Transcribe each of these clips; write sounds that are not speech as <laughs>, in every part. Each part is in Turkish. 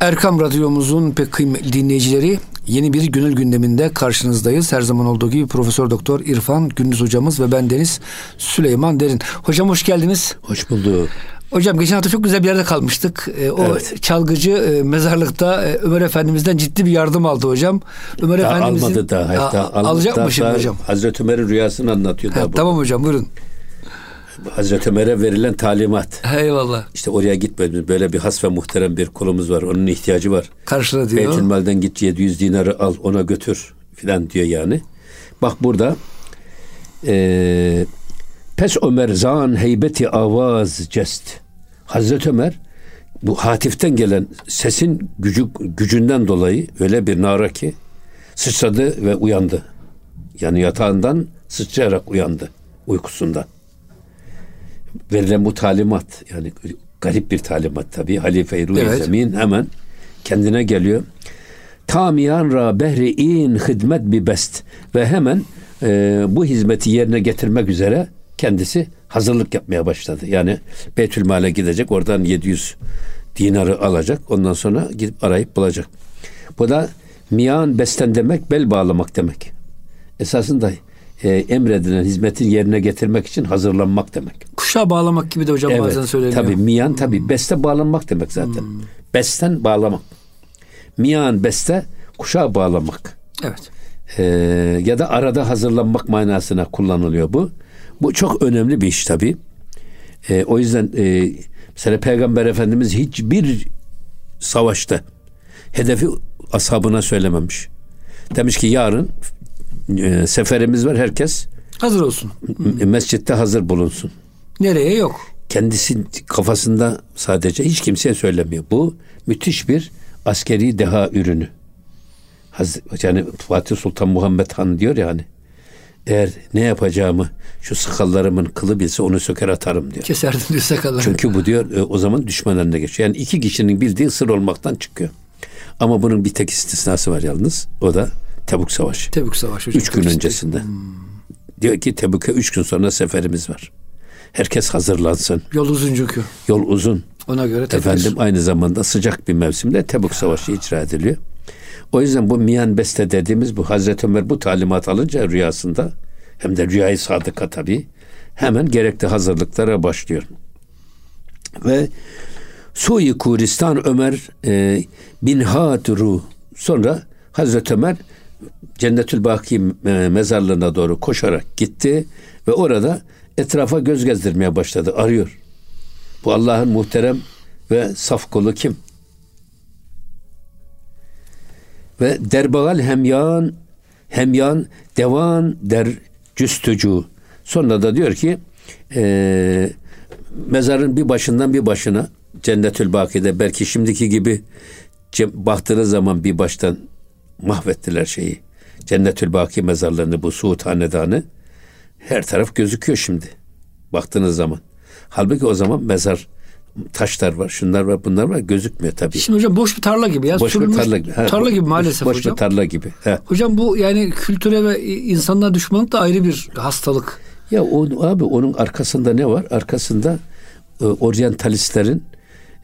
Erkam Radyomuzun pek kıymetli dinleyicileri yeni bir gönül gündeminde karşınızdayız. Her zaman olduğu gibi Profesör Doktor İrfan Gündüz hocamız ve ben Deniz Süleyman Derin. Hocam hoş geldiniz. Hoş bulduk. Hocam geçen hafta çok güzel bir yerde kalmıştık. E, o evet. çalgıcı e, mezarlıkta e, Ömer Efendimiz'den ciddi bir yardım aldı hocam. Ömer daha Efendimiz'in almadı daha. Hatta alacak mı şimdi hocam? Hazreti Ömer'in rüyasını anlatıyor ha, Tamam hocam buyurun. Hazreti Ömer'e verilen talimat. Eyvallah. İşte oraya gitmediniz. Böyle bir has ve muhterem bir kulumuz var. Onun ihtiyacı var. Karşıla diyor. Beytülmal'den git 700 dinarı al ona götür filan diyor yani. Bak burada e, Pes Ömer zan heybeti avaz cest. Hazreti Ömer bu hatiften gelen sesin gücü, gücünden dolayı öyle bir nara ki sıçradı ve uyandı. Yani yatağından sıçrayarak uyandı uykusundan verilen bu talimat yani garip bir talimat tabi. Halife-i Ruhi evet. Zemin hemen kendine geliyor. Tamiyan ra behri in hizmet bi best ve hemen e, bu hizmeti yerine getirmek üzere kendisi hazırlık yapmaya başladı. Yani Beytülmal'e gidecek oradan 700 dinarı alacak ondan sonra gidip arayıp bulacak. Bu da miyan besten demek bel bağlamak demek. Esasında e, emredilen hizmetin yerine getirmek için hazırlanmak demek. Kuşa bağlamak gibi de hocam evet, bazen söyleniyor. Tabii miyan tabii beste bağlanmak demek zaten. Hmm. Besten bağlamak. Miyan beste kuşa bağlamak. Evet. Ee, ya da arada hazırlanmak manasına kullanılıyor bu. Bu çok önemli bir iş tabii. Ee, o yüzden e, mesela Peygamber Efendimiz hiçbir savaşta hedefi ashabına söylememiş. Demiş ki yarın e, seferimiz var herkes hazır olsun. Mescitte hazır bulunsun. Nereye yok? Kendisi kafasında sadece hiç kimseye söylemiyor. Bu müthiş bir askeri deha ürünü. Yani Fatih Sultan Muhammed Han diyor yani eğer ne yapacağımı şu sakallarımın kılı bilse onu söker atarım diyor. Keserdim diyor sakalları. Çünkü bu diyor e, o zaman düşman eline geçiyor. Yani iki kişinin bildiği sır olmaktan çıkıyor. Ama bunun bir tek istisnası var yalnız. O da Tebuk Savaşı. Tebuk Savaşı. Hocam, üç gün öncesinde. Hmm. Diyor ki Tebuk'a üç gün sonra seferimiz var. Herkes hazırlansın. Yol uzun çünkü. Yol uzun. Ona göre tedbir. Efendim aynı zamanda sıcak bir mevsimde Tebuk Savaşı icra ediliyor. O yüzden bu Miyan Beste dediğimiz bu Hazreti Ömer bu talimat alınca rüyasında hem de rüyayı sadıka tabi hemen gerekli hazırlıklara başlıyor. Ve Suyi Kuristan Ömer e, bin Haturu sonra Hazreti Ömer Cennetül Baki e, mezarlığına doğru koşarak gitti ve orada etrafa göz gezdirmeye başladı. Arıyor. Bu Allah'ın muhterem ve saf kulu kim? Ve derbagal hemyan hemyan devan der cüstücu. Sonra da diyor ki e, mezarın bir başından bir başına Cennetül Baki'de belki şimdiki gibi baktığınız zaman bir baştan mahvettiler şeyi. Cennetül Baki mezarlarını bu Suud Hanedanı her taraf gözüküyor şimdi. Baktığınız zaman. Halbuki o zaman mezar taşlar var, şunlar var, bunlar var gözükmüyor tabii. Şimdi hocam boş bir tarla gibi ya. Boş bir tarla gibi. Ha, tarla gibi maalesef boş, boş hocam. Boş bir tarla gibi. Ha. Hocam bu yani kültüre ve insanlığa düşmanlık da ayrı bir hastalık. Ya o, abi onun arkasında ne var? Arkasında e, oryantalistlerin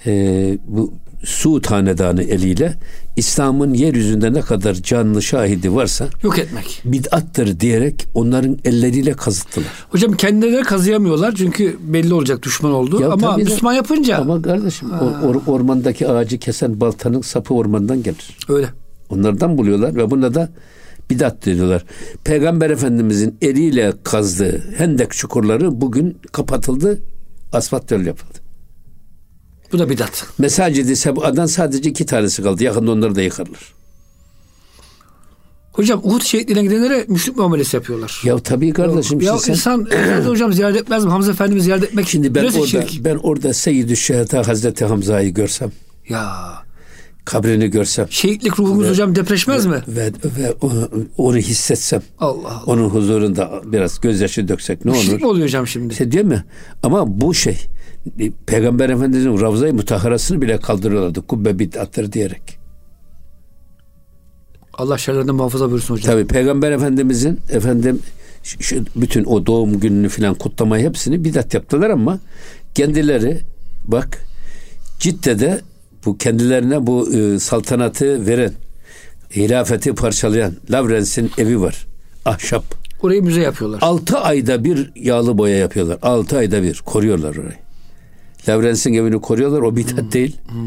e, bu Suud Hanedanı eliyle İslam'ın yeryüzünde ne kadar canlı şahidi varsa yok etmek. Bid'attır diyerek onların elleriyle kazıttılar. Hocam kendileri kazıyamıyorlar çünkü belli olacak düşman oldu ya ama Müslüman de, yapınca. Ama kardeşim or, or, ormandaki ağacı kesen baltanın sapı ormandan gelir. Öyle. Onlardan buluyorlar ve buna da bidat diyorlar. Peygamber Efendimizin eliyle kazdığı hendek çukurları bugün kapatıldı, asfalt yol yapıldı. Bu da bidat. Mesacidi Seba'dan sadece iki tanesi kaldı. Yakında onları da yıkarlar. Hocam Uhud şehitliğine gidenlere müşrik muamelesi yapıyorlar. Ya tabii kardeşim. Ya sen... insan <clears throat> hocam ziyaret etmez mi? Hamza Efendimiz ziyaret etmek Şimdi ben orada, şirk. ben orada Seyyid-i Şehata Hazreti Hamza'yı görsem. Ya kabrini görsem. Şehitlik ruhumuz ve, hocam depreşmez ve, mi? Ve, ve onu, onu hissetsem. Allah Allah. Onun huzurunda biraz gözyaşı döksek ne olur? Müşrik mi oluyor hocam şimdi? İşte değil mi? Ama bu şey Peygamber Efendimiz'in Ravza-i Mutaharasını bile kaldırıyorlardı. Kubbe bid'attır diyerek. Allah şerlerinden muhafaza buyursun hocam. Tabii Peygamber Efendimiz'in efendim şu, bütün o doğum gününü filan kutlamayı hepsini bidat yaptılar ama kendileri bak Cidde'de bu kendilerine bu e, saltanatı veren, hilafeti parçalayan Lavrens'in evi var. Ahşap. Orayı müze yapıyorlar. Altı ayda bir yağlı boya yapıyorlar. Altı ayda bir koruyorlar orayı. Lavrens'in evini koruyorlar. O bidat hmm. değil. Hmm.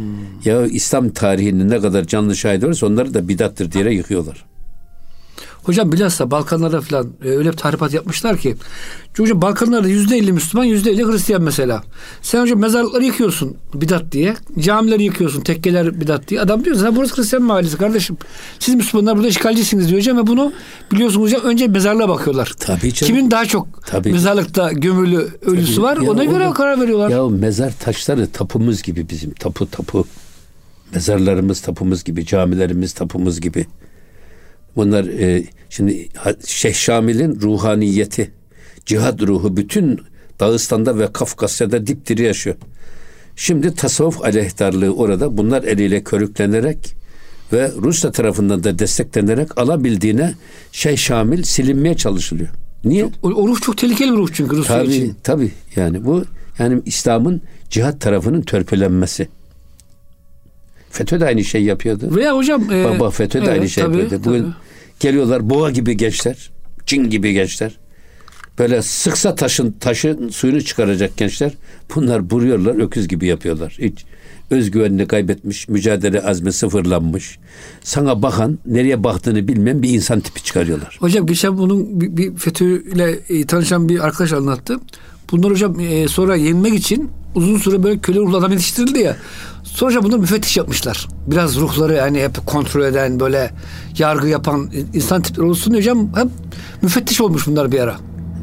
Ya İslam tarihinin ne kadar canlı şahit varsa onları da bidattır diye yıkıyorlar. Hocam bilhassa Balkanlarda falan e, öyle bir tahribat yapmışlar ki. Hocam Balkanlarda yüzde elli Müslüman yüzde elli Hristiyan mesela. Sen hocam mezarlıkları yıkıyorsun bidat diye. Camileri yıkıyorsun tekkeler bidat diye. Adam diyor sen burası Hristiyan mahallesi kardeşim. Siz Müslümanlar burada işgalcisiniz diyor hocam ve bunu biliyorsunuz hocam önce mezarlığa bakıyorlar. Tabii canım. Kimin daha çok Tabii. mezarlıkta gömülü ölüsü Tabii. var ya ona göre karar veriyorlar. Ya mezar taşları tapumuz gibi bizim tapu tapu. Mezarlarımız tapumuz gibi, camilerimiz tapumuz gibi. Bunlar e, şimdi Şeyh Şamil'in ruhaniyeti, cihad ruhu bütün Dağıstan'da ve Kafkasya'da dipdiri yaşıyor. Şimdi tasavvuf aleyhtarlığı orada bunlar eliyle körüklenerek ve Rusya tarafından da desteklenerek alabildiğine Şeyh Şamil silinmeye çalışılıyor. Niye? O, o ruh çok tehlikeli bir ruh çünkü Rusya tabii, için. Tabii yani bu yani İslam'ın cihat tarafının törpülenmesi. FETÖ de aynı şey yapıyordu. Veya hocam... E, Baba FETÖ de evet, aynı şey tabii, yapıyordu. Bugün tabii. Geliyorlar boğa gibi gençler. Cin gibi gençler. Böyle sıksa taşın taşın suyunu çıkaracak gençler. Bunlar vuruyorlar, öküz gibi yapıyorlar. Hiç özgüvenini kaybetmiş, mücadele azmi sıfırlanmış. Sana bakan, nereye baktığını bilmeyen bir insan tipi çıkarıyorlar. Hocam geçen bunun bir, bir FETÖ'yle e, tanışan bir arkadaş anlattı. Bunlar hocam e, sonra yenmek için uzun süre böyle köle ruhlu adam yetiştirildi ya. Sonra bunlar müfettiş yapmışlar. Biraz ruhları yani hep kontrol eden böyle yargı yapan insan tipleri olsun hocam hep müfettiş olmuş bunlar bir ara.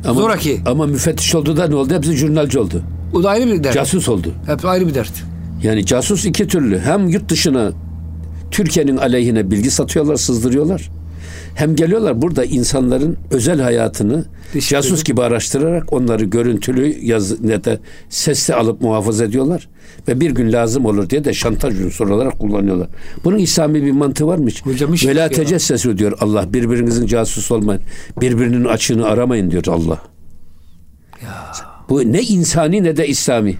Ama, Zoraki. Ama müfettiş oldu da ne oldu? Hepsi jurnalci oldu. O da ayrı bir dert. Casus oldu. Hep ayrı bir dert. Yani casus iki türlü. Hem yurt dışına Türkiye'nin aleyhine bilgi satıyorlar, sızdırıyorlar. Hem geliyorlar burada insanların özel hayatını Teşekkür casus gibi araştırarak onları görüntülü yazı ne de sesli alıp muhafaza ediyorlar. Ve bir gün lazım olur diye de şantaj unsuru olarak kullanıyorlar. Bunun İslami bir mantığı var mı hiç? Hocam hiç Vela tecessesi diyor Allah. Birbirinizin casus olmayın. Birbirinin açığını aramayın diyor Allah. Ya. Bu ne insani ne de İslami.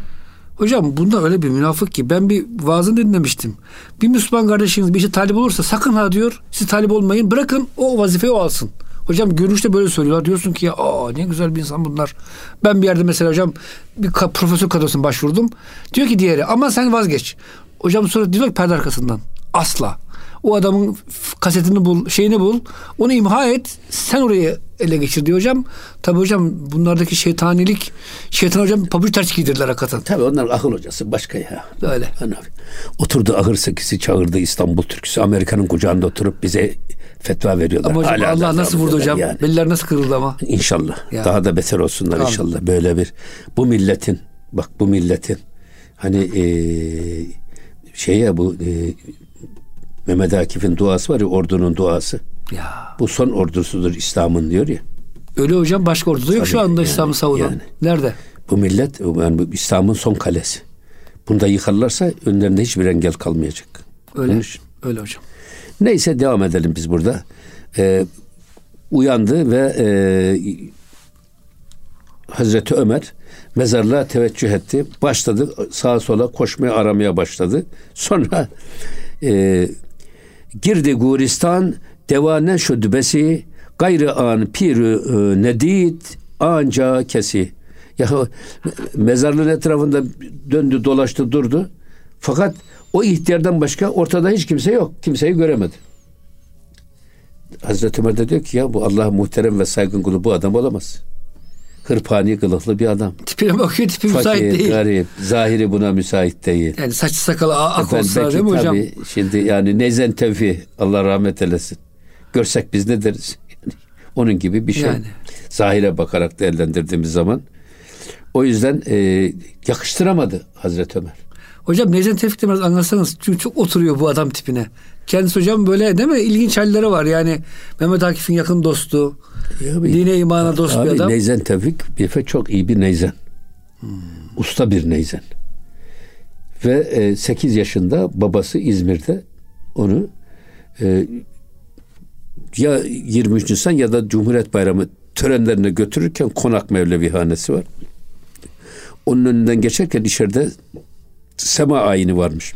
Hocam bunda öyle bir münafık ki ben bir vaazını dinlemiştim. Bir Müslüman kardeşiniz bir şey talip olursa sakın ha diyor siz talip olmayın bırakın o vazifeyi o alsın. Hocam görünüşte böyle söylüyorlar. Diyorsun ki ya aa ne güzel bir insan bunlar. Ben bir yerde mesela hocam bir profesör kadrosuna başvurdum. Diyor ki diğeri ama sen vazgeç. Hocam sonra diyor ki perde arkasından. Asla. O adamın kasetini bul, şeyini bul. Onu imha et. Sen orayı ele geçir diyor hocam. Tabi hocam bunlardaki şeytanilik şeytan hocam pabuç ters giydirdiler hakikaten. Tabi onlar akıl hocası başka ya. Öyle. Hani, oturdu ahır sekisi çağırdı İstanbul Türküsü Amerika'nın kucağında oturup bize fetva veriyorlar. Ama hocam Hala Allah nasıl vurdu hocam? Yani. Belliler nasıl kırıldı ama? İnşallah. Ya. Daha da beter olsunlar Amin. inşallah. Böyle bir bu milletin bak bu milletin hani e, şeye bu e, Mehmet Akif'in duası var ya ordunun duası. Ya. Bu son ordusudur İslam'ın diyor ya. Öyle hocam başka orduda yok şu anda yani, İslam'ı savunan. Yani. Nerede? Bu millet yani bu İslam'ın son kalesi. Bunu da yıkarlarsa önlerinde hiçbir engel kalmayacak. Öyle. Öyle hocam. Neyse devam edelim biz burada. Ee, uyandı ve e, Hazreti Ömer mezarlığa teveccüh etti. Başladı sağa sola koşmaya aramaya başladı. Sonra e, girdi Guristan devane şudbesi gayrı an pirü e, nedit anca kesi. Ya mezarlığın etrafında döndü dolaştı durdu. Fakat o ihtiyardan başka ortada hiç kimse yok. Kimseyi göremedi. Hazreti Ömer de diyor ki ya bu Allah muhterem ve saygın kulu bu adam olamaz. Hırpani kılıklı bir adam. Tipine bakıyor tipi Fakir, müsait değil. Garip, zahiri buna müsait değil. Yani saç sakalı ak Efendim, olsa değil mi tabii, hocam? Şimdi yani nezen tevfi Allah rahmet eylesin. Görsek biz ne deriz? <laughs> Yani, onun gibi bir şey. Yani. Zahire bakarak değerlendirdiğimiz zaman. O yüzden e, yakıştıramadı Hazreti Ömer. Hocam Nezen Tevfik'te biraz anlatsanız. Çünkü çok oturuyor bu adam tipine. Kendisi hocam böyle değil mi? İlginç halleri var. Yani Mehmet Akif'in yakın dostu. Abi, dine imana dost abi, bir adam. Neyzen Tevfik bir fe çok iyi bir neyzen. Hmm. Usta bir neyzen. Ve e, 8 yaşında babası İzmir'de onu e, ya 23 Nisan ya da Cumhuriyet Bayramı törenlerine götürürken Konak Mevlevihanesi var. Onun önünden geçerken içeride sema ayini varmış.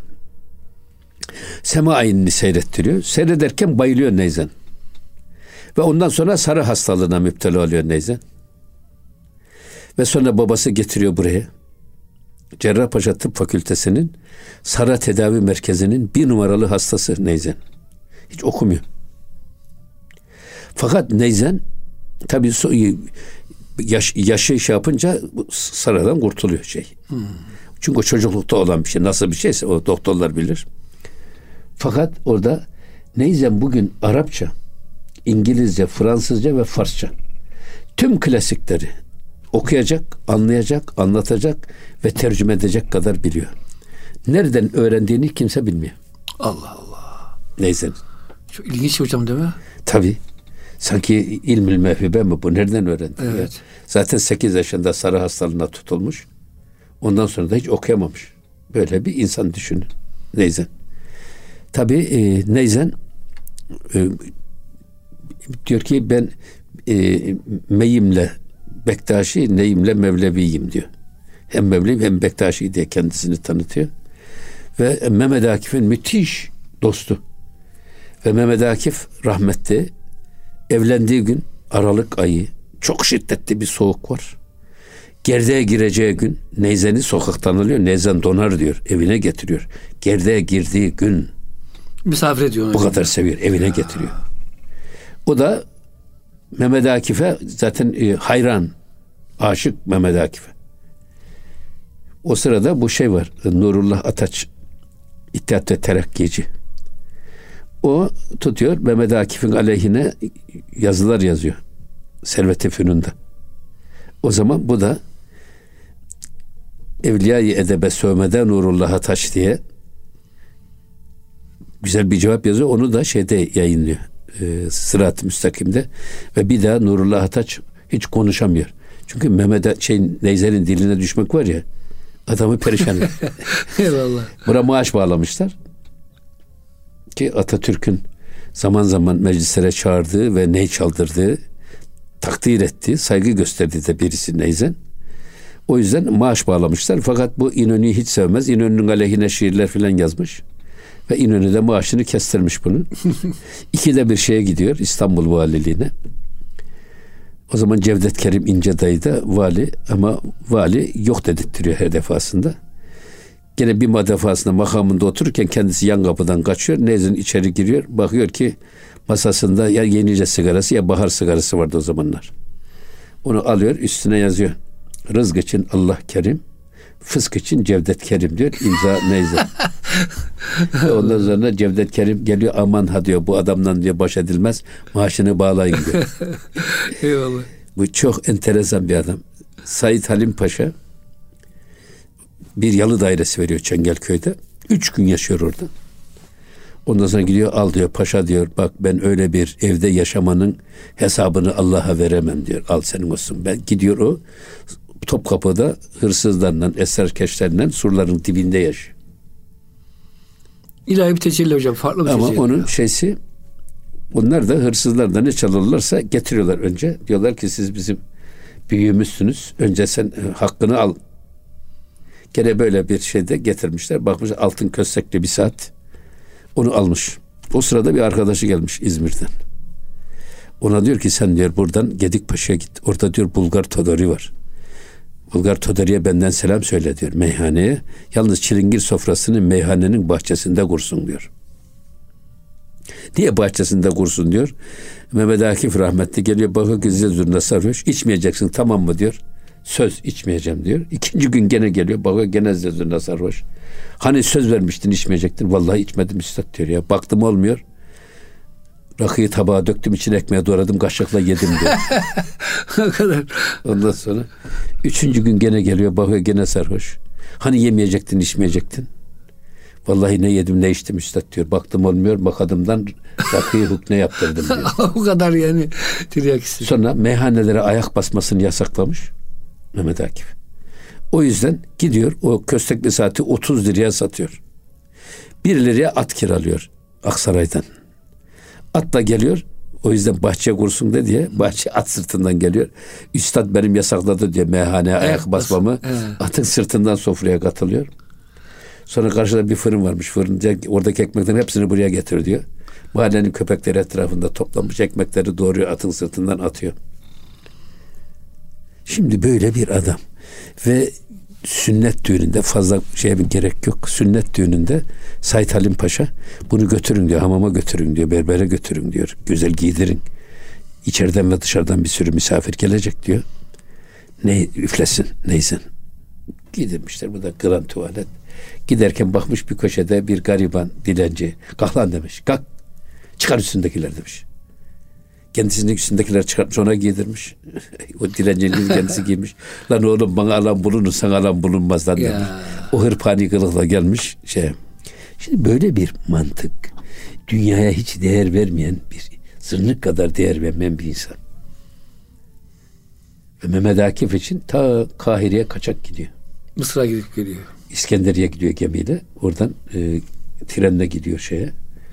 Sema ayinini seyrettiriyor. Seyrederken bayılıyor Neyzen. Ve ondan sonra sarı hastalığına müptela oluyor Neyzen. Ve sonra babası getiriyor buraya. Cerrahpaşa Tıp Fakültesi'nin Sara Tedavi Merkezi'nin bir numaralı hastası Neyzen. Hiç okumuyor. Fakat Neyzen tabii so, yaş, yaşı şey yapınca Sara'dan kurtuluyor şey. Hmm. Çünkü çocuklukta olan bir şey. Nasıl bir şeyse o doktorlar bilir. Fakat orada Neyzen bugün Arapça, İngilizce, Fransızca ve Farsça tüm klasikleri okuyacak, anlayacak, anlatacak ve tercüme edecek kadar biliyor. Nereden öğrendiğini kimse bilmiyor. Allah Allah. Neyse. Çok ilginç hocam değil mi? Tabii. Sanki ilmil mevhibe mi bu? Nereden öğrendi? Evet. Ya? Zaten 8 yaşında sarı hastalığına tutulmuş. Ondan sonra da hiç okuyamamış. Böyle bir insan düşünün. Neyzen. Tabii e, Neyzen e, diyor ki ben e, Meyim'le Bektaşi, Neyim'le Mevleviyim diyor. Hem Mevlevi hem Bektaşi diye kendisini tanıtıyor. Ve Mehmet Akif'in müthiş dostu. Ve Mehmet Akif rahmetli evlendiği gün Aralık ayı çok şiddetli bir soğuk var. Gerdeğe gireceği gün Neyzen'i sokaktan alıyor. Neyzen donar diyor. Evine getiriyor. Gerdeğe girdiği gün misafir ediyor. Bu kadar seviyor. Evine getiriyor. O da Mehmet Akif'e zaten e, hayran. Aşık Mehmet Akif'e. O sırada bu şey var. Nurullah Ataç İttihat ve Terakkici. O tutuyor Mehmet Akif'in aleyhine yazılar yazıyor. Servet-i Fünun'da. O zaman bu da Evliya-i Edebe Sövmede Nurullah'a Taş diye güzel bir cevap yazıyor. Onu da şeyde yayınlıyor. E, Sırat-ı Müstakim'de. Ve bir daha Nurullah Ataç hiç konuşamıyor. Çünkü Mehmet şey Neyzel'in diline düşmek var ya adamı perişan <laughs> Eyvallah. Buna maaş bağlamışlar. Ki Atatürk'ün zaman zaman meclislere çağırdığı ve ney çaldırdığı, takdir ettiği, saygı gösterdiği de birisi Neyzen. O yüzden maaş bağlamışlar. Fakat bu İnönü'yü hiç sevmez. İnönü'nün aleyhine şiirler filan yazmış. Ve İnönü de maaşını kestirmiş bunu. <laughs> İkide bir şeye gidiyor İstanbul valiliğine. O zaman Cevdet Kerim İnce dayı da vali ama vali yok dedirtiyor her defasında. Gene bir defasında makamında otururken kendisi yan kapıdan kaçıyor. Nezin içeri giriyor. Bakıyor ki masasında ya yenice sigarası ya bahar sigarası vardı o zamanlar. Onu alıyor üstüne yazıyor. Rızk için Allah kerim, fısk için Cevdet Kerim diyor. İmza neyse. <laughs> Ondan sonra Cevdet Kerim geliyor aman ha diyor bu adamdan diyor baş edilmez maaşını bağlayın diyor. <laughs> Eyvallah. Bu çok enteresan bir adam. Said Halim Paşa bir yalı dairesi veriyor Çengelköy'de. Üç gün yaşıyor orada. Ondan sonra gidiyor al diyor paşa diyor bak ben öyle bir evde yaşamanın hesabını Allah'a veremem diyor. Al senin olsun. Ben gidiyor o Topkapı'da hırsızlarla, esrarkeşlerle surların dibinde yaşıyor. İlahi bir tecelli hocam. Farklı bir Ama tecelli. onun şeysi onlar da hırsızlar da ne çalırlarsa getiriyorlar önce. Diyorlar ki siz bizim büyüğümüzsünüz. Önce sen e, hakkını al. Gene böyle bir şeyde getirmişler. Bakmış altın köstekli bir saat. Onu almış. O sırada bir arkadaşı gelmiş İzmir'den. Ona diyor ki sen diyor buradan Gedikpaşa'ya git. Orada diyor Bulgar Todori var. Bulgar Todori'ye benden selam söyle diyor meyhaneye. Yalnız çilingir sofrasını meyhanenin bahçesinde kursun diyor. Niye bahçesinde kursun diyor. Mehmet Akif rahmetli geliyor bakıyor ki zurna sarhoş. İçmeyeceksin tamam mı diyor. Söz içmeyeceğim diyor. İkinci gün gene geliyor bakıyor gene zurna sarhoş. Hani söz vermiştin içmeyecektin. Vallahi içmedim üstad diyor ya. Baktım olmuyor. Rakıyı tabağa döktüm içine ekmeğe doğradım kaşıkla yedim diyor. <laughs> o kadar. Ondan sonra üçüncü gün gene geliyor bakıyor gene sarhoş. Hani yemeyecektin içmeyecektin. Vallahi ne yedim ne içtim üstad diyor. Baktım olmuyor makadımdan rakıyı hukne yaptırdım diyor. <laughs> o kadar yani tiryakisi. Sonra meyhanelere ayak basmasını yasaklamış Mehmet Akif. O yüzden gidiyor o köstekli saati 30 liraya satıyor. 1 liraya at kiralıyor Aksaray'dan. At da geliyor. O yüzden bahçe kursun de diye bahçe at sırtından geliyor. Üstad benim yasakladı diye meyhaneye ayak basmamı evet. atın sırtından sofraya katılıyor. Sonra karşıda bir fırın varmış. Fırıncı oradaki ekmeklerin hepsini buraya getir diyor. Mahallenin köpekleri etrafında toplanmış ekmekleri doğruyor atın sırtından atıyor. Şimdi böyle bir adam ve sünnet düğününde fazla şeye bir gerek yok. Sünnet düğününde Said Halim Paşa bunu götürün diyor. Hamama götürün diyor. Berbere götürün diyor. Güzel giydirin. İçeriden ve dışarıdan bir sürü misafir gelecek diyor. Ne üflesin neyse. Giydirmişler. Bu da kıran tuvalet. Giderken bakmış bir köşede bir gariban dilenci. Kalk lan demiş. Kalk. Çıkar üstündekiler demiş. Kendisinin üstündekiler çıkartmış ona giydirmiş. <laughs> o dilencinin kendisi giymiş. <laughs> Lan oğlum bana alan bulunur sana alan bulunmaz lan demiş. Ya. O hırpani kılıkla gelmiş şey. Şimdi böyle bir mantık dünyaya hiç değer vermeyen bir zırnık kadar değer vermeyen bir insan. Ve Mehmet Akif için ta Kahire'ye kaçak gidiyor. Mısır'a gidip geliyor. İskenderiye gidiyor gemiyle. Oradan e, trenle gidiyor şeye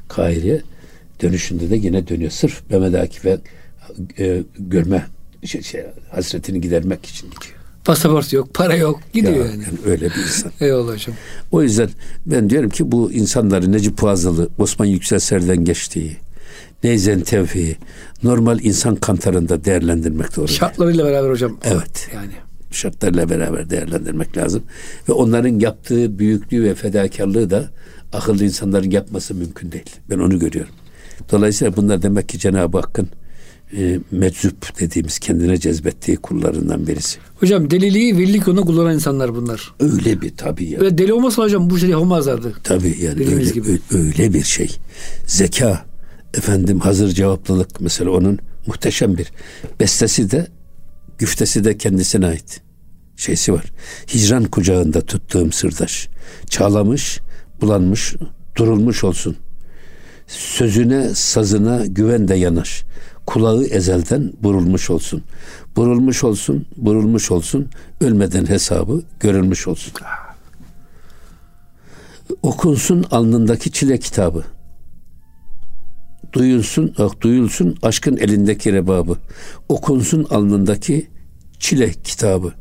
Kahire'ye. Dönüşünde de yine dönüyor. Sırf Mehmet Akif'e e, görme şey, şey, hasretini gidermek için gidiyor. Pasaport yok, para yok. Gidiyor Ya, yani. yani öyle bir insan. <laughs> Eyvallah hocam. O yüzden ben diyorum ki bu insanları Necip Fazıl'ı, Osman Yükselser'den geçtiği, Neyzen Tevfik'i normal insan kantarında değerlendirmek doğru. Şartlarıyla beraber hocam. Evet. Yani. Şartlarla beraber değerlendirmek lazım. Ve onların yaptığı büyüklüğü ve fedakarlığı da akıllı insanların yapması mümkün değil. Ben onu görüyorum. Dolayısıyla bunlar demek ki Cenab-ı Hakk'ın e, meczup dediğimiz kendine cezbettiği kullarından birisi. Hocam deliliği velilik yoluna kullanan insanlar bunlar. Öyle bir tabii ya. Böyle deli olmasa hocam bu şey yapamazlardı. Tabii yani Dediğimiz öyle, gibi. öyle bir şey. Zeka, efendim hazır cevaplılık mesela onun muhteşem bir bestesi de güftesi de kendisine ait. Şeysi var. Hicran kucağında tuttuğum sırdaş. Çağlamış, bulanmış, durulmuş olsun. Sözüne, sazına güven de yanaş. Kulağı ezelden burulmuş olsun. Burulmuş olsun, burulmuş olsun. Ölmeden hesabı görülmüş olsun. Okunsun alnındaki çile kitabı. Duyulsun, ah, duyulsun aşkın elindeki rebabı. Okunsun alnındaki çile kitabı.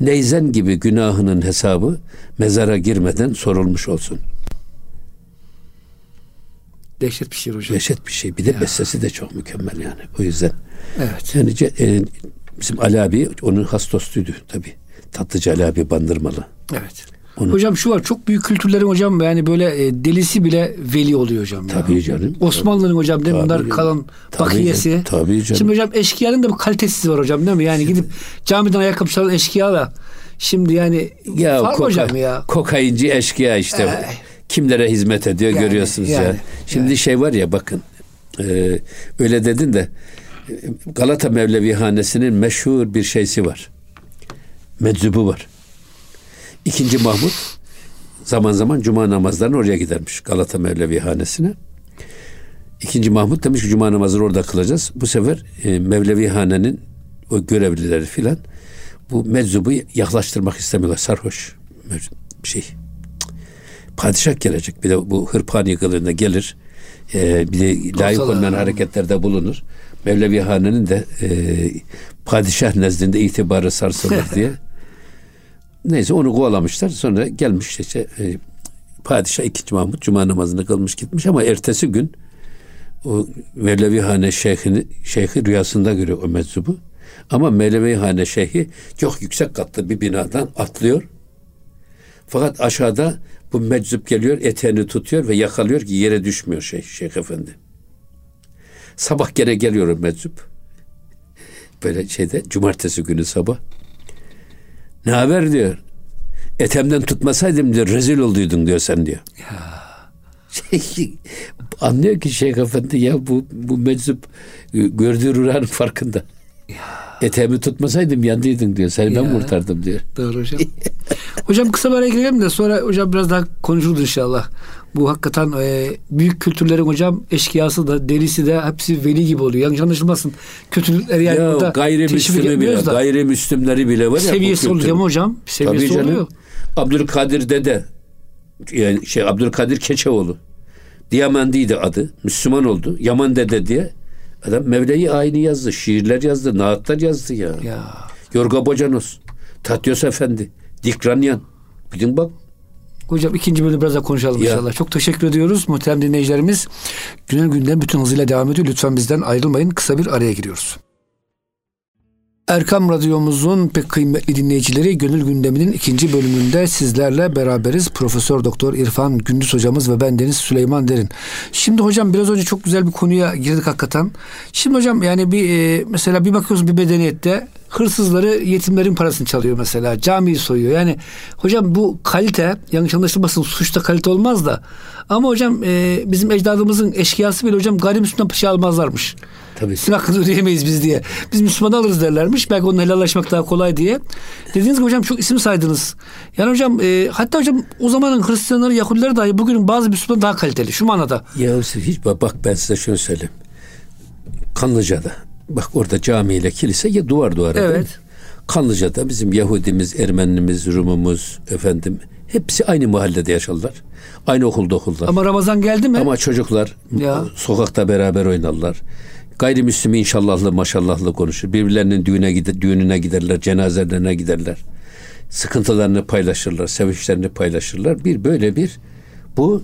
Neyzen gibi günahının hesabı mezara girmeden sorulmuş olsun. Dehşet bir şey hocam. Dehşet bir şey. Bir de bestesi de çok mükemmel yani. O yüzden. Evet. Yani e, bizim Ali abi onun has dostuydu tabii. Tatlıcı Ali abi bandırmalı. Evet. Onu- Hocam şu var çok büyük kültürlerin hocam yani böyle e, delisi bile veli oluyor hocam. ya. Tabii canım. Osmanlı'nın hocam değil mi? Bunlar canım. kalan Tabii bakiyesi. canım, tabii canım. Şimdi hocam eşkıyanın da bir kalitesiz var hocam değil mi? Yani gidip camiden ayakkabı çalan eşkıya da şimdi yani Ya koka- hocam ya. kokainci eşkıya işte. Ee. Kimlere hizmet ediyor Yani, görüyorsunuz ya. yani, Şimdi şey var ya bakın. e, öyle dedin de e, Galata Mevlevihanesi'nin meşhur bir şeysi var. Meczubu var. İkinci Mahmut zaman zaman cuma namazlarını oraya gidermiş Galata Mevlevihanesi'ne. İkinci Mahmut demiş ki cuma namazını orada kılacağız. Bu sefer e, Mevlevihane'nin o görevlileri filan bu meczubu yaklaştırmak istemiyorlar. Sarhoş bir şey. Padişah gelecek. Bir de bu hırpani kılığında gelir. E, bir de layık olmayan hareketlerde bulunur. Mevlevihane'nin de e, padişah nezdinde itibarı sarsılır diye. <laughs> Neyse onu kovalamışlar. Sonra gelmiş işte e, padişah ikinci Mahmut cuma namazını kılmış gitmiş ama ertesi gün o Mevlevihane şeyhini şeyhi rüyasında görüyor o meczubu. Ama Mevlevihane şeyhi çok yüksek katlı bir binadan atlıyor. Fakat aşağıda bu meczup geliyor, eteğini tutuyor ve yakalıyor ki yere düşmüyor şey, Şeyh Efendi. Sabah gene geliyor meczup. Böyle şeyde cumartesi günü sabah. Ne haber diyor. Etemden tutmasaydım diyor rezil olduydun diyor sen diyor. Şey, anlıyor ki Şeyh Efendi ya bu, bu meczup e, gördüğü rüyanın farkında. Etemi tutmasaydım yandıydın diyor. Seni ben Ya. kurtardım diyor. Doğru hocam. <laughs> hocam kısa bir araya girelim de sonra hocam biraz daha konuşuruz inşallah. Bu hakikaten e, büyük kültürlerin hocam eşkıyası da delisi de hepsi veli gibi oluyor. Yanlış anlaşılmasın. Kötülükleri yani ya burada teşvik gayrimüslimi bile, da. gayrimüslimleri bile var ya. seviyesi oluyor mi hocam? Seviyesi Tabii canım. oluyor. Abdülkadir dede yani şey Abdülkadir Keçeoğlu. Diamandiydi adı. Müslüman oldu. Yaman dede diye. Adam Mevle'yi aynı yazdı. Şiirler yazdı. Naatlar yazdı ya. Ya Yorga Bocanos. Tatyos Efendi. Dikranyan. Bilin bak. Hocam ikinci bölümü biraz daha konuşalım Ya. inşallah. Çok teşekkür ediyoruz muhterem dinleyicilerimiz. Günel gündem bütün hızıyla devam ediyor. Lütfen bizden ayrılmayın. Kısa bir araya giriyoruz. Erkam Radyomuzun pek kıymetli dinleyicileri Gönül Gündemi'nin ikinci bölümünde sizlerle beraberiz. Profesör Doktor İrfan Gündüz hocamız ve ben Deniz Süleyman Derin. Şimdi hocam biraz önce çok güzel bir konuya girdik hakikaten. Şimdi hocam yani bir e, mesela bir bakıyorsun bir medeniyette hırsızları yetimlerin parasını çalıyor mesela. Camiyi soyuyor. Yani hocam bu kalite yanlış anlaşılmasın suçta kalite olmaz da ama hocam e, bizim ecdadımızın eşkıyası bile hocam gayrimüslimden şey almazlarmış. Tabii. Sizin hakkınızı ödeyemeyiz biz diye. Biz Müslüman alırız derlermiş. Belki onunla helallaşmak daha kolay diye. Dediğiniz gibi hocam çok isim saydınız. Yani hocam e, hatta hocam o zamanın Hristiyanları, Yahudileri dahi bugünün bazı Müslüman daha kaliteli. Şu manada. Ya hiç bak, bak ben size şunu söyleyeyim. Kanlıca'da bak orada cami ile kilise ya duvar duvara. Evet. Kanlıca'da bizim Yahudimiz, Ermenimiz, Rumumuz efendim hepsi aynı mahallede yaşarlar. Aynı okulda okullar. Ama, Ama Ramazan geldi mi? çocuklar Ya. sokakta beraber oynarlar. Gayrimüslim inşallahlı maşallahlı konuşur. Birbirlerinin düğüne gider, düğününe giderler, cenazelerine giderler. Sıkıntılarını paylaşırlar, sevinçlerini paylaşırlar. Bir böyle bir bu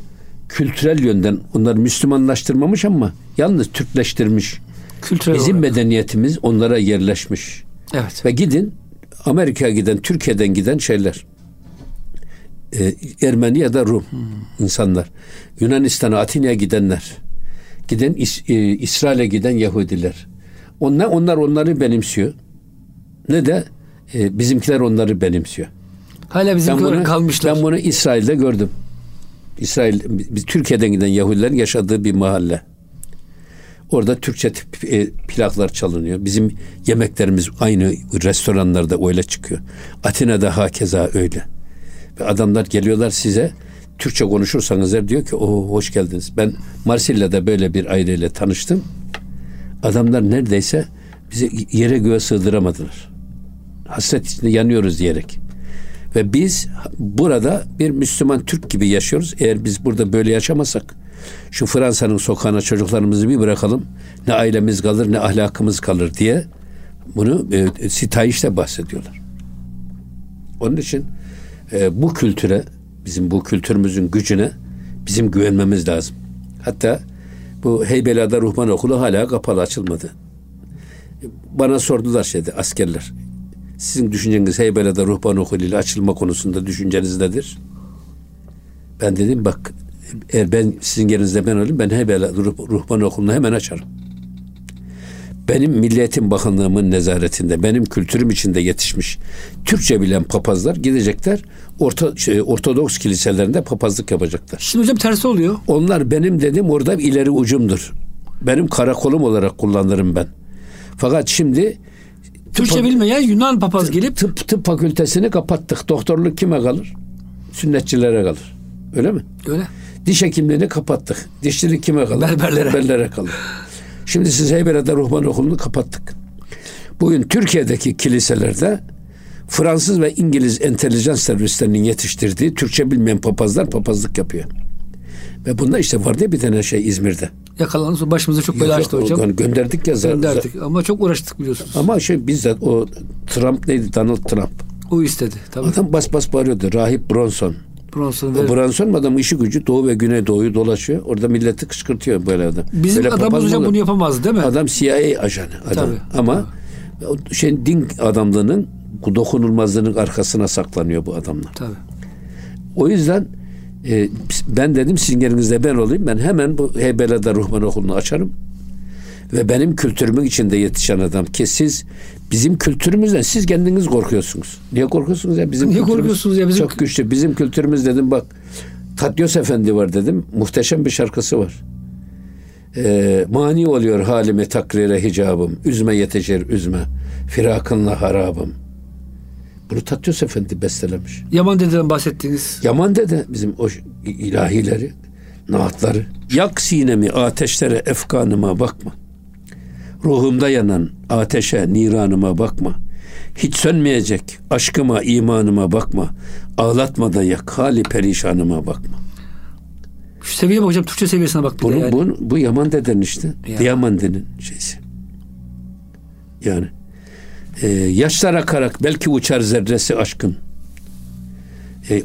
kültürel yönden onları Müslümanlaştırmamış ama yalnız Türkleştirmiş. Kültürel Bizim olarak. medeniyetimiz onlara yerleşmiş. Evet. Ve gidin Amerika'ya giden, Türkiye'den giden şeyler. Ee, Ermeni ya da Rum insanlar. Yunanistan'a, Atina'ya gidenler. Giden İs- e, İsrail'e giden Yahudiler. Onlar, onlar onları benimsiyor. Ne de e, bizimkiler onları benimsiyor. Hala Ben bizim bunu, kalmışlar. ben bunu İsrail'de gördüm. İsrail, biz Türkiye'den giden Yahudilerin yaşadığı bir mahalle. Orada Türkçe tip, e, plaklar çalınıyor. Bizim yemeklerimiz aynı restoranlarda öyle çıkıyor. Atina'da hakeza öyle. Ve adamlar geliyorlar size Türkçe konuşursanız eğer diyor ki o hoş geldiniz. Ben Marsilya'da böyle bir aileyle tanıştım. Adamlar neredeyse bizi yere göğe sığdıramadılar. Hasret içinde yanıyoruz diyerek. Ve biz burada bir Müslüman Türk gibi yaşıyoruz. Eğer biz burada böyle yaşamasak şu Fransa'nın sokağına çocuklarımızı bir bırakalım. Ne ailemiz kalır ne ahlakımız kalır diye bunu e, sitayişte bahsediyorlar. Onun için e, bu kültüre bizim bu kültürümüzün gücüne bizim güvenmemiz lazım. Hatta bu Heybeliada Ruhban Okulu hala kapalı açılmadı. Bana sordular şeyde askerler. Sizin düşünceniz Heybeliada Ruhban Okulu ile açılma konusunda düşünceniz nedir? Ben dedim bak eğer ben sizin yerinizde ben olayım ben Heybeliada Ruh- Ruhban Okulu'nu hemen açarım. Benim Milliyetin Bakanlığımın nezaretinde, benim kültürüm içinde yetişmiş Türkçe bilen papazlar gidecekler orta, şey, Ortodoks kiliselerinde papazlık yapacaklar. Şimdi hocam tersi oluyor. Onlar benim dedim orada ileri ucumdur. Benim karakolum olarak kullanırım ben. Fakat şimdi Türkçe bilmeyen Yunan papaz gelip tıp, tıp fakültesini kapattık. Doktorluk kime kalır? Sünnetçilere kalır. Öyle mi? öyle. Diş hekimliğini kapattık. Dişçilik kime kalır? Berberlere. Berberlere kalır. Şimdi siz Heybeliada Ruhban Okulu'nu kapattık. Bugün Türkiye'deki kiliselerde Fransız ve İngiliz entelijans servislerinin yetiştirdiği Türkçe bilmeyen papazlar papazlık yapıyor. Ve bunda işte vardı ya bir tane şey İzmir'de. Yakalandı başımıza çok bela açtı hocam. gö- Gönderdik ya zaten. Gönderdik ama çok uğraştık biliyorsunuz. Ama şey bizzat o Trump neydi? Donald Trump. O istedi. Tabii. Adam bas bas bağırıyordu. Rahip Bronson. Bronson O ve Bronson adam işi gücü Doğu ve Güneydoğu'yu dolaşıyor. Orada milleti kışkırtıyor böyle adam. bizim Böyle adamımız hocam bunu yapamazdı değil mi? Adam CIA ajanı adam. Tabii. Ama o şey din adamlığının dokunulmazlığının arkasına saklanıyor bu adamlar. Tabii. O yüzden e, ben dedim sizin yerinizde ben olayım. Ben hemen bu Heybeliada Ruhban Okulu'nu açarım. Ve benim kültürümün içinde yetişen adam ki siz bizim kültürümüzden siz kendiniz korkuyorsunuz. Niye korkuyorsunuz ya? Bizim Niye korkuyorsunuz ya? Bizim- Çok güçlü. Bizim kültürümüz dedim bak. Tatyos Efendi var dedim. Muhteşem bir şarkısı var. Ee, mani oluyor halime takrire hicabım. Üzme yetişir üzme. Firakınla harabım. Bunu Tatyos Efendi bestelemiş. Yaman dededen bahsettiğiniz. Yaman dede bizim o ilahileri, naatları. Yak sinemi ateşlere efkanıma bakma. Ruhumda yanan ateşe niranıma bakma. Hiç sönmeyecek aşkıma imanıma bakma. Ağlatma da yak hali perişanıma bakma. Şu seviyeye bak hocam Türkçe seviyesine bak bir de Bunu, yani. bu, bu Yaman dedenin işte. Ya. Diamandinin şeysi. Yani e, yaşlar akarak belki uçar zerresi aşkın. E, e,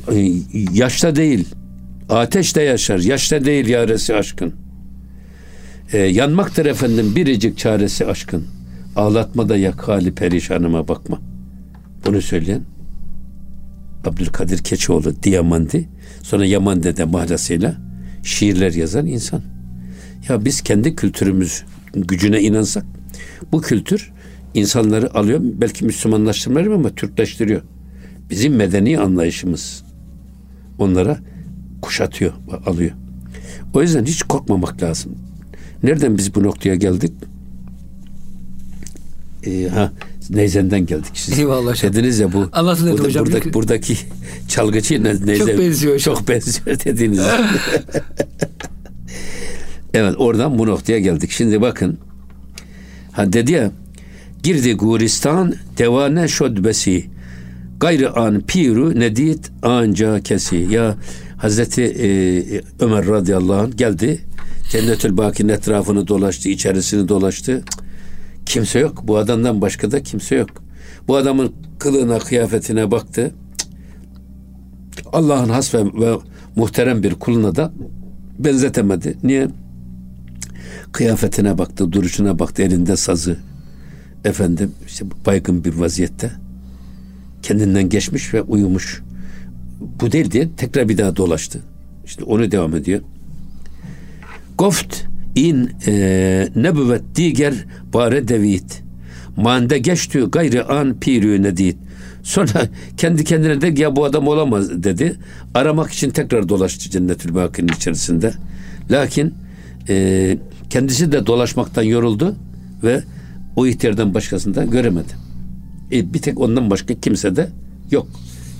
yaşta değil. Ateşte yaşar. Yaşta değil yaresi aşkın. E, yanmaktır efendim biricik çaresi aşkın. Ağlatma da yak hali perişanıma bakma. Bunu söyleyen Abdülkadir Keçioğlu Diamandi sonra Yaman Dede mahlasıyla şiirler yazan insan. Ya biz kendi kültürümüz gücüne inansak bu kültür insanları alıyor belki Müslümanlaştırmıyor ama Türkleştiriyor. Bizim medeni anlayışımız onlara kuşatıyor, alıyor. O yüzden hiç korkmamak lazım. Nereden biz bu noktaya geldik? Ee, ha Neyzen'den geldik. Siz Eyvallah. Dediniz ya bu Anlatın burada, hocam. buradaki, buradaki çalgıcı Neyzen. Çok benziyor. Çok benziyor dediniz. <laughs> evet oradan bu noktaya geldik. Şimdi bakın. Ha dedi ya girdi guristan devane şodbesi gayrı an piru nedit anca kesi ya Hazreti e, Ömer radıyallahu anh geldi Cennetül Baki'nin etrafını dolaştı içerisini dolaştı. Kimse yok. Bu adamdan başka da kimse yok. Bu adamın kılığına kıyafetine baktı. Allah'ın has ve, ve muhterem bir kuluna da benzetemedi. Niye? Kıyafetine baktı duruşuna baktı elinde sazı. Efendim işte baygın bir vaziyette. Kendinden geçmiş ve uyumuş. Bu değil diye tekrar bir daha dolaştı. İşte onu devam ediyor. Goft in e, nebüvet diger bare devit. Mande geçtü gayrı an pirü nedit. Sonra <laughs> kendi kendine de ya bu adam olamaz dedi. Aramak için tekrar dolaştı Cennetül Baki'nin içerisinde. Lakin e, kendisi de dolaşmaktan yoruldu ve o ihtiyardan başkasını da göremedi. E, bir tek ondan başka kimse de yok.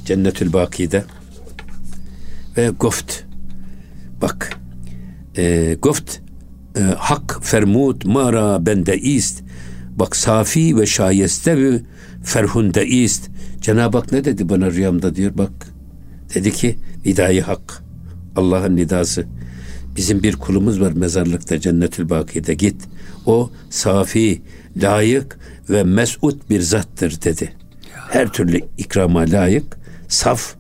Cennetül Baki'de. Ve Goft. Bak. Goft e, hak fermut mara bende ist. Bak safi ve şayeste ferhunde ist. Cenab-ı Hak ne dedi bana rüyamda diyor bak. Dedi ki nidayı hak. Allah'ın nidası. Bizim bir kulumuz var mezarlıkta Cennetül Baki'de git. O safi, layık ve mesut bir zattır dedi. Her türlü ikrama layık, saf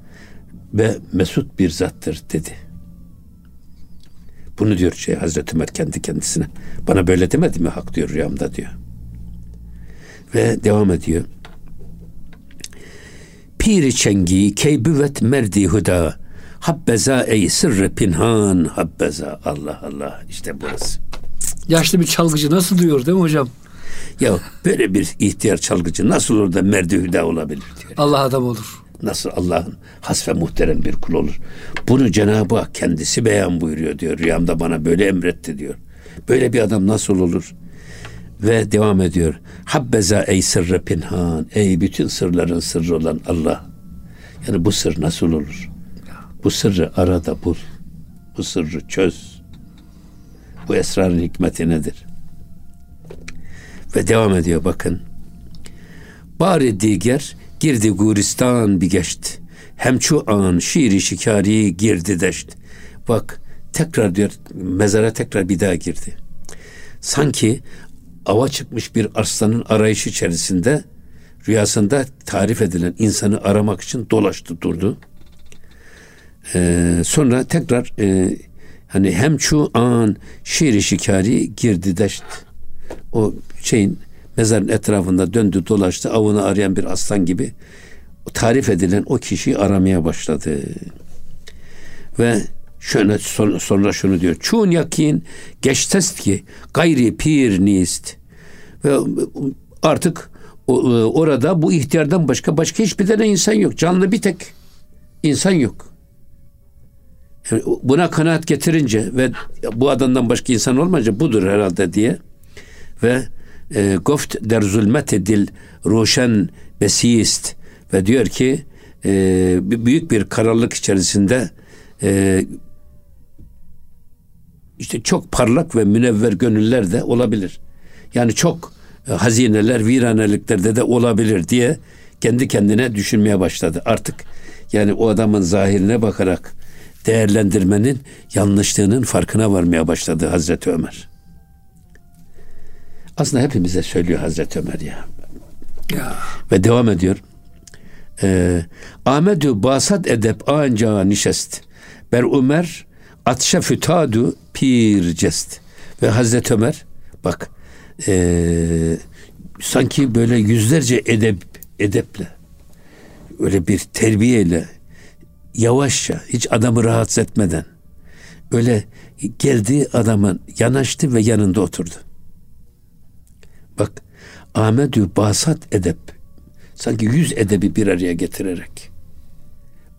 ve mesut bir zattır dedi. Bunu diyor şey Hazreti Ömer kendi kendisine. Bana böyle demedi mi hak diyor rüyamda diyor. Ve devam ediyor. Piri çengi keybüvet merdi huda habbeza ey sırrı pinhan habbeza Allah Allah işte burası. Yaşlı bir çalgıcı nasıl duyuyor değil mi hocam? Ya böyle bir ihtiyar çalgıcı nasıl olur da merdi hüda olabilir diyor. Allah adam olur. Nasıl Allah'ın has ve muhterem bir kul olur. Bunu Cenab-ı Hak kendisi beyan buyuruyor diyor. Rüyamda bana böyle emretti diyor. Böyle bir adam nasıl olur? Ve devam ediyor. Habbeza ey sırrı pinhan. Ey bütün sırların sırrı olan Allah. Yani bu sır nasıl olur? Bu sırrı arada bul. Bu sırrı çöz. Bu esrarın hikmeti nedir? Ve devam ediyor bakın. Bari diger girdi guristan bir geçti. Hem şu an şiiri şikari girdi deşt. Bak tekrar diyor mezara tekrar bir daha girdi. Sanki ava çıkmış bir aslanın arayışı içerisinde rüyasında tarif edilen insanı aramak için dolaştı durdu. Ee, sonra tekrar e, hani hem şu an şiiri şikari girdi deşt. O şeyin mezarın etrafında döndü dolaştı avını arayan bir aslan gibi tarif edilen o kişiyi aramaya başladı. Ve şöyle sonra şunu diyor. Çun yakin geçtest ki gayri pir nist. Ve artık orada bu ihtiyardan başka başka hiçbir tane insan yok. Canlı bir tek insan yok. Yani buna kanaat getirince ve bu adamdan başka insan olmayınca budur herhalde diye ve e, goft der zulmete dil roşen besiyist ve diyor ki e, büyük bir karanlık içerisinde e, işte çok parlak ve münevver gönüller de olabilir. Yani çok e, hazineler, viraneliklerde de olabilir diye kendi kendine düşünmeye başladı. Artık yani o adamın zahirine bakarak değerlendirmenin yanlışlığının farkına varmaya başladı Hazreti Ömer. Aslında hepimize söylüyor Hazreti Ömer ya. Ya. Ve devam ediyor. Ee, Ahmedu basat edep anca nişest. Ber Ömer atşa fütadu pir cest. Ve Hazreti Ömer bak ee, sanki böyle yüzlerce edep edeple öyle bir terbiyeyle yavaşça hiç adamı rahatsız etmeden öyle geldi adamın yanaştı ve yanında oturdu. Bak Ahmetü basat edep. Sanki yüz edebi bir araya getirerek.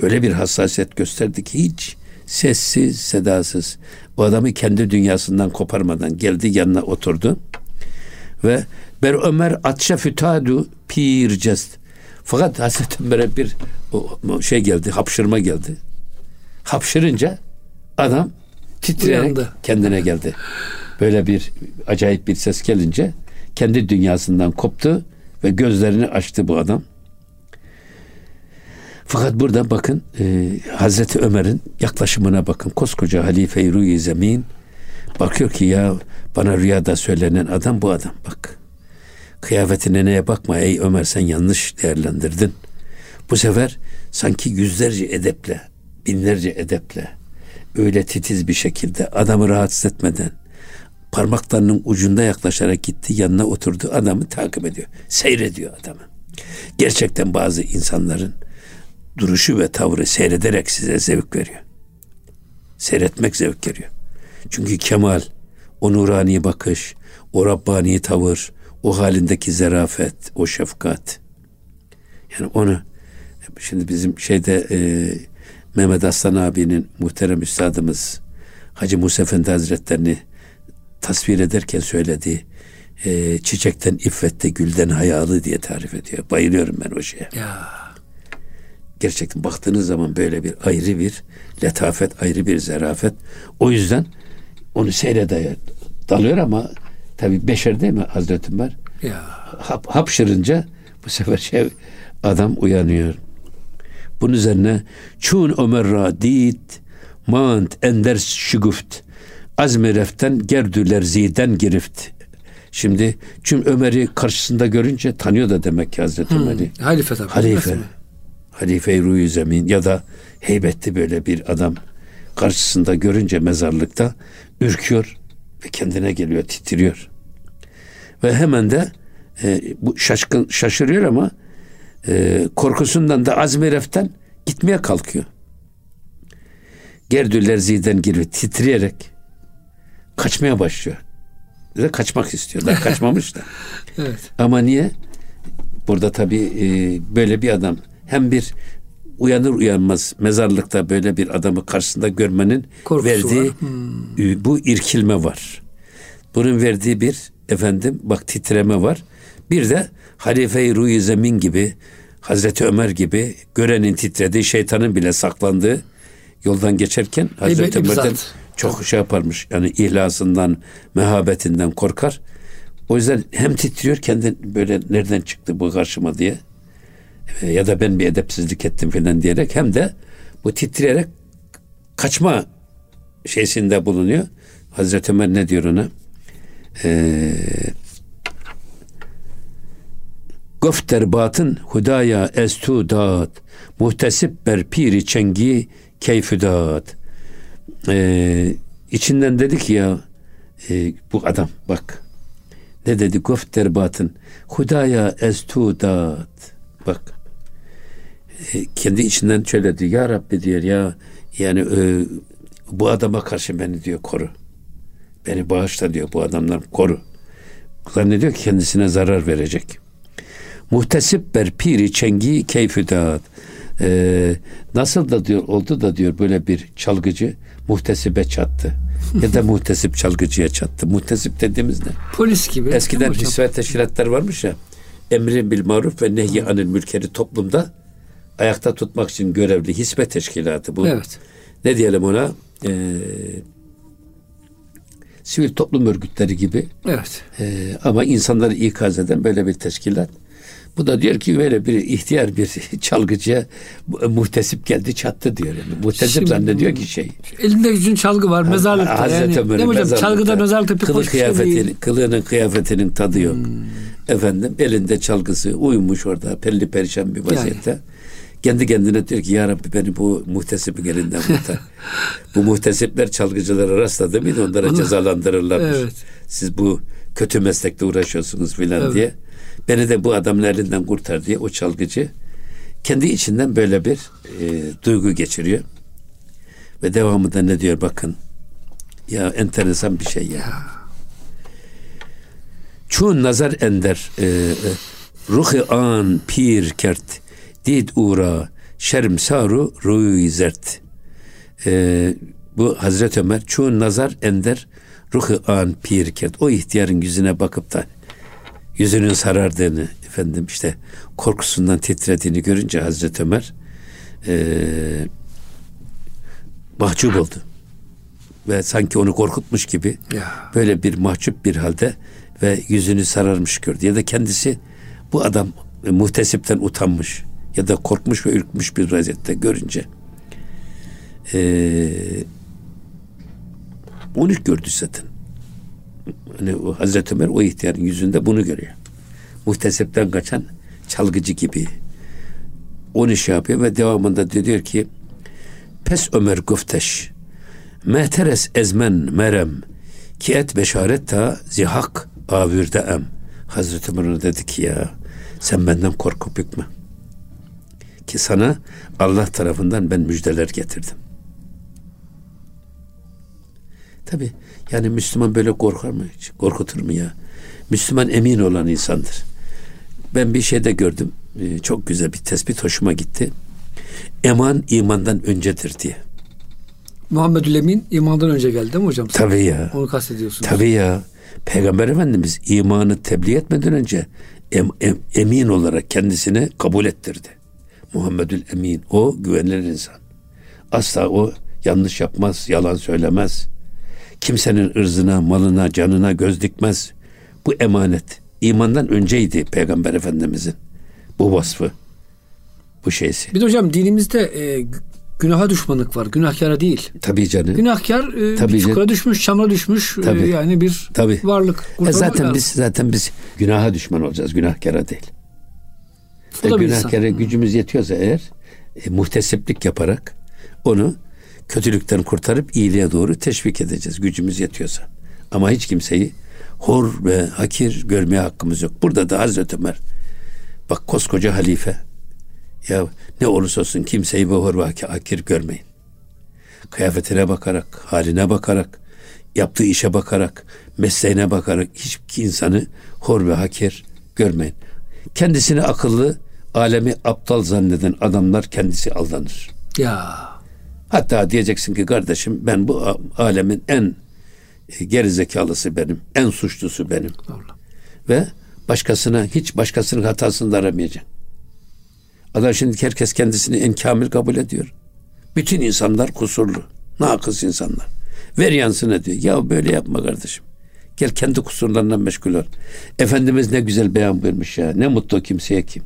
Öyle bir hassasiyet gösterdi ki hiç sessiz sedasız. O adamı kendi dünyasından koparmadan geldi yanına oturdu. Ve ber Ömer atşa fütadu pir cest. Fakat Hazreti Ömer'e bir şey geldi hapşırma geldi. Hapşırınca adam titreyerek Uyandı. kendine geldi. Böyle bir acayip bir ses gelince kendi dünyasından koptu ve gözlerini açtı bu adam. Fakat burada bakın e, Hazreti Ömer'in yaklaşımına bakın. Koskoca halife-i Ruhi Zemin bakıyor ki ya bana rüyada söylenen adam bu adam bak. Kıyafetine neye bakma ey Ömer sen yanlış değerlendirdin. Bu sefer sanki yüzlerce edeple, binlerce edeple öyle titiz bir şekilde adamı rahatsız etmeden parmaklarının ucunda yaklaşarak gitti yanına oturdu adamı takip ediyor. Seyrediyor adamı. Gerçekten bazı insanların duruşu ve tavrı seyrederek size zevk veriyor. Seyretmek zevk veriyor. Çünkü kemal, o nurani bakış, o Rabbani tavır, o halindeki zerafet, o şefkat. Yani onu şimdi bizim şeyde e, Mehmet Aslan abinin muhterem üstadımız Hacı Musa Efendi Hazretlerini tasvir ederken söylediği e, çiçekten iffette gülden hayalı diye tarif ediyor. Bayılıyorum ben o şeye. Ya. Gerçekten baktığınız zaman böyle bir ayrı bir letafet, ayrı bir zerafet. O yüzden onu seyrede dalıyor ama tabi beşer değil mi Hazreti Ömer? Ya. Hap, hapşırınca bu sefer şey adam uyanıyor. Bunun üzerine çun Ömer radit mant ender şüguft azmi reften gerdüler ziden girift. Şimdi çünkü Ömer'i karşısında görünce tanıyor da demek ki Hazreti Ömer'i. Halife tabii. Halife. Halife-i Ruhi Zemin ya da heybetli böyle bir adam karşısında görünce mezarlıkta ürküyor ve kendine geliyor, titriyor. Ve hemen de e, bu şaşkın şaşırıyor ama e, korkusundan da azmi reften gitmeye kalkıyor. Gerdüller ziden giriyor titreyerek kaçmaya başlıyor. Ve kaçmak istiyor. Daha <laughs> kaçmamış da. Evet. Ama niye? Burada tabii e, böyle bir adam hem bir uyanır uyanmaz mezarlıkta böyle bir adamı karşısında görmenin Korkusu verdiği var. Hmm. e, bu irkilme var. Bunun verdiği bir efendim bak titreme var. Bir de Halife-i Ruhi Zemin gibi Hazreti Ömer gibi görenin titrediği şeytanın bile saklandığı yoldan geçerken Hazreti Ömer'den zat. Çok şey yaparmış. Yani ihlasından, mehabetinden korkar. O yüzden hem titriyor kendi böyle nereden çıktı bu karşıma diye e, ya da ben bir edepsizlik ettim falan diyerek hem de bu titreyerek kaçma şeysinde bulunuyor. Hazreti Ömer ne diyor ona? Ee, Gofter batın hudaya estudat muhtesip ber piri çengi keyfüdat ee, içinden dedi ki ya e, bu adam bak. Ne dedi? Gofter batın hudaya estudat bak. E, kendi içinden şöyle diyor ya Rabbi diyor ya yani e, bu adama karşı beni diyor koru. Beni bağışla diyor bu adamlar koru. Zannediyor ki kendisine zarar verecek. Muhtesip ber piri çengi keyfüdat. Ee, nasıl da diyor oldu da diyor böyle bir çalgıcı muhtesibe çattı ya da muhtesip çalgıcıya çattı muhtesip dediğimiz ne Polis gibi. Eskiden hisvet teşkilatlar varmış ya. Emri bil maruf ve nehy anil mülkeri toplumda ayakta tutmak için görevli hisbe teşkilatı bu. Evet. Ne diyelim ona? Ee, sivil toplum örgütleri gibi Evet. ee, ama insanları ikaz eden böyle bir teşkilat. Bu da diyor ki böyle bir ihtiyar bir <laughs> çalgıcıya mu- muhtesip geldi çattı diyor. Yani. Muhtesip zannediyor ki şey. Elinde gücün çalgı var mezarlıkta. Hazreti yani, Ömer'in değil mi hocam? Çalgıda mezarlıkta pek Kılı şey kıyafetinin. Hmm. kılığının kıyafetinin tadı yok. Efendim elinde çalgısı uyumuş orada pelli perişan bir vaziyette. Kendi kendine diyor ki ya Rabbi beni bu muhtesibin elinden kurtar. <laughs> bu muhtesipler çalgıcılara rastladı mıydı onlara cezalandırırlarmış. Evet. Siz bu kötü meslekte uğraşıyorsunuz filan Evet. diye. Beni de bu adamın elinden kurtar diye o çalgıcı kendi içinden böyle bir e, duygu geçiriyor. Ve devamında ne diyor bakın. Ya enteresan bir şey ya. Çun nazar ender e, e, ruhi an pir kert did uğra şerm saru ruy zert. E, bu Hazreti Ömer çun nazar ender ruhi an pir kert. O ihtiyarın yüzüne bakıp da yüzünün sarardığını efendim işte korkusundan titrediğini görünce Hazreti Ömer e, mahcup oldu. Ve sanki onu korkutmuş gibi Ya. böyle bir mahcup bir halde ve yüzünü sararmış gördü. Ya da kendisi bu adam e, muhtesipten utanmış ya da korkmuş ve ürkmüş bir vaziyette görünce eee onu gördü zaten. Hani o Hazreti Ömer o ihtiyarın yüzünde bunu görüyor. Muhtesipten kaçan çalgıcı gibi. Onu şey yapıyor ve devamında diyor ki Pes Ömer güfteş Mehteres ezmen merem ki et beşaret ta zihak avürde em. Hazreti Ömer dedi ki ya sen benden korkup bükme. Ki sana Allah tarafından ben müjdeler getirdim. Tabi yani Müslüman böyle korkar mı hiç? Korkutur mu ya? Müslüman emin olan insandır. Ben bir şeyde gördüm. Ee, Çok güzel bir tespit hoşuma gitti. Eman imandan öncedir diye. Muhammedül Emin imandan önce geldi değil mi hocam? Tabii ya. Onu kastediyorsunuz. Tabii ya. Peygamber Efendimiz imanı tebliğ etmeden önce em- em- emin olarak kendisini kabul ettirdi. Muhammedül Emin. O güvenilir insan. Asla o yanlış yapmaz, yalan söylemez. Kimsenin ırzına, malına, canına göz dikmez. Bu emanet. İmandan önceydi Peygamber Efendimizin bu vasfı. Bu şeysi. Bir de hocam dinimizde e, gü- günaha düşmanlık var. Günahkara değil. Tabii canım. Günahkar e, Tabii çukura canım. düşmüş, çamura düşmüş. e, Tabii. yani bir Tabii. varlık. E zaten lazım. biz zaten biz günaha düşman olacağız, günahkara değil. E, günahkara insan. gücümüz yetiyorsa eğer e, muhtesiplik yaparak onu kötülükten kurtarıp iyiliğe doğru teşvik edeceğiz gücümüz yetiyorsa. Ama hiç kimseyi hor ve hakir görmeye hakkımız yok. Burada da Hazreti Ömer bak koskoca halife ya ne olursa olsun kimseyi bu hor ve hakir görmeyin. Kıyafetine bakarak, haline bakarak, yaptığı işe bakarak, mesleğine bakarak hiçbir insanı hor ve hakir görmeyin. Kendisini akıllı, alemi aptal zanneden adamlar kendisi aldanır. Ya Hatta diyeceksin ki kardeşim ben bu alemin en e, gerizekalısı benim, en suçlusu benim. doğru. Ve başkasına hiç başkasının hatasını da aramayacaksın. Adam şimdi herkes kendisini en kamil kabul ediyor. Bütün insanlar kusurlu. Nakıs insanlar. Ver yansın diyor. Ya böyle yapma kardeşim. Gel kendi kusurlarından meşgul ol. Efendimiz ne güzel beyan buyurmuş ya. Ne mutlu kimseye kim.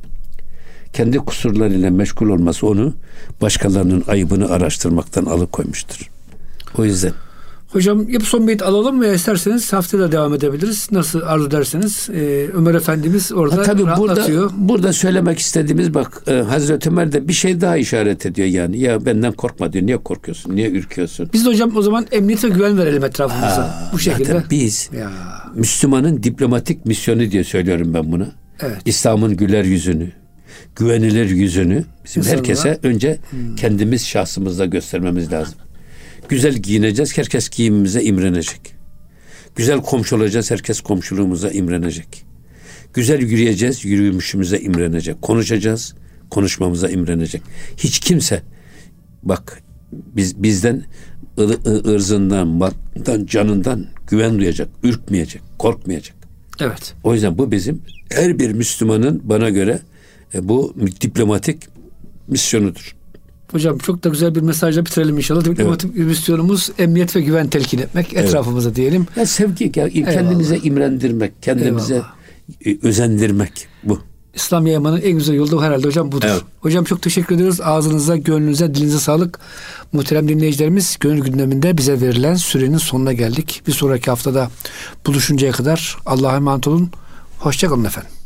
Kendi kusurlarıyla meşgul olması onu başkalarının ayıbını araştırmaktan alıkoymuştur. O yüzden Hocam yap son beyit alalım veya isterseniz haftaya da devam edebiliriz. Nasıl arzu ederseniz. E, Ömer Efendimiz orada Ha, tabii rahatlatıyor. burada burada söylemek istediğimiz bak e, Hazreti Ömer de bir şey daha işaret ediyor yani. Ya benden korkma diyor. Niye korkuyorsun? Niye ürküyorsun? Biz de hocam o zaman emniyet ve güven verelim etrafımıza. Bu şekilde. Biz Ya Müslümanın diplomatik misyonu diye söylüyorum ben buna. evet. İslam'ın güler yüzünü, güvenilir yüzünü bizim İnsanlara- herkese önce kendimiz şahsımızda göstermemiz lazım. Güzel giyineceğiz, herkes giyimimize imrenecek. Güzel komşu olacağız, herkes komşuluğumuza imrenecek. Güzel yürüyeceğiz, yürüyüşümüze imrenecek. Konuşacağız, konuşmamıza imrenecek. Hiç kimse bak biz bizden ırzından, malından, canından güven duyacak, ürkmeyecek, korkmayacak. Evet. O yüzden bu bizim her bir Müslümanın bana göre e, bu diplomatik misyonudur. Hocam çok da güzel bir mesajla bitirelim inşallah. Diplomatik misyonumuz emniyet ve güven telkin etmek etrafımıza diyelim. Ya sevgi, ya kendimize imrendirmek, kendimize Eyvallah. e, özendirmek bu. İslam yaymanın en güzel yolu herhalde hocam budur. Evet. Hocam çok teşekkür ediyoruz. Ağzınıza, gönlünüze, dilinize sağlık. Muhterem dinleyicilerimiz gönül gündeminde bize verilen sürenin sonuna geldik. Bir sonraki haftada buluşuncaya kadar Allah'a emanet olun. Hoşçakalın efendim.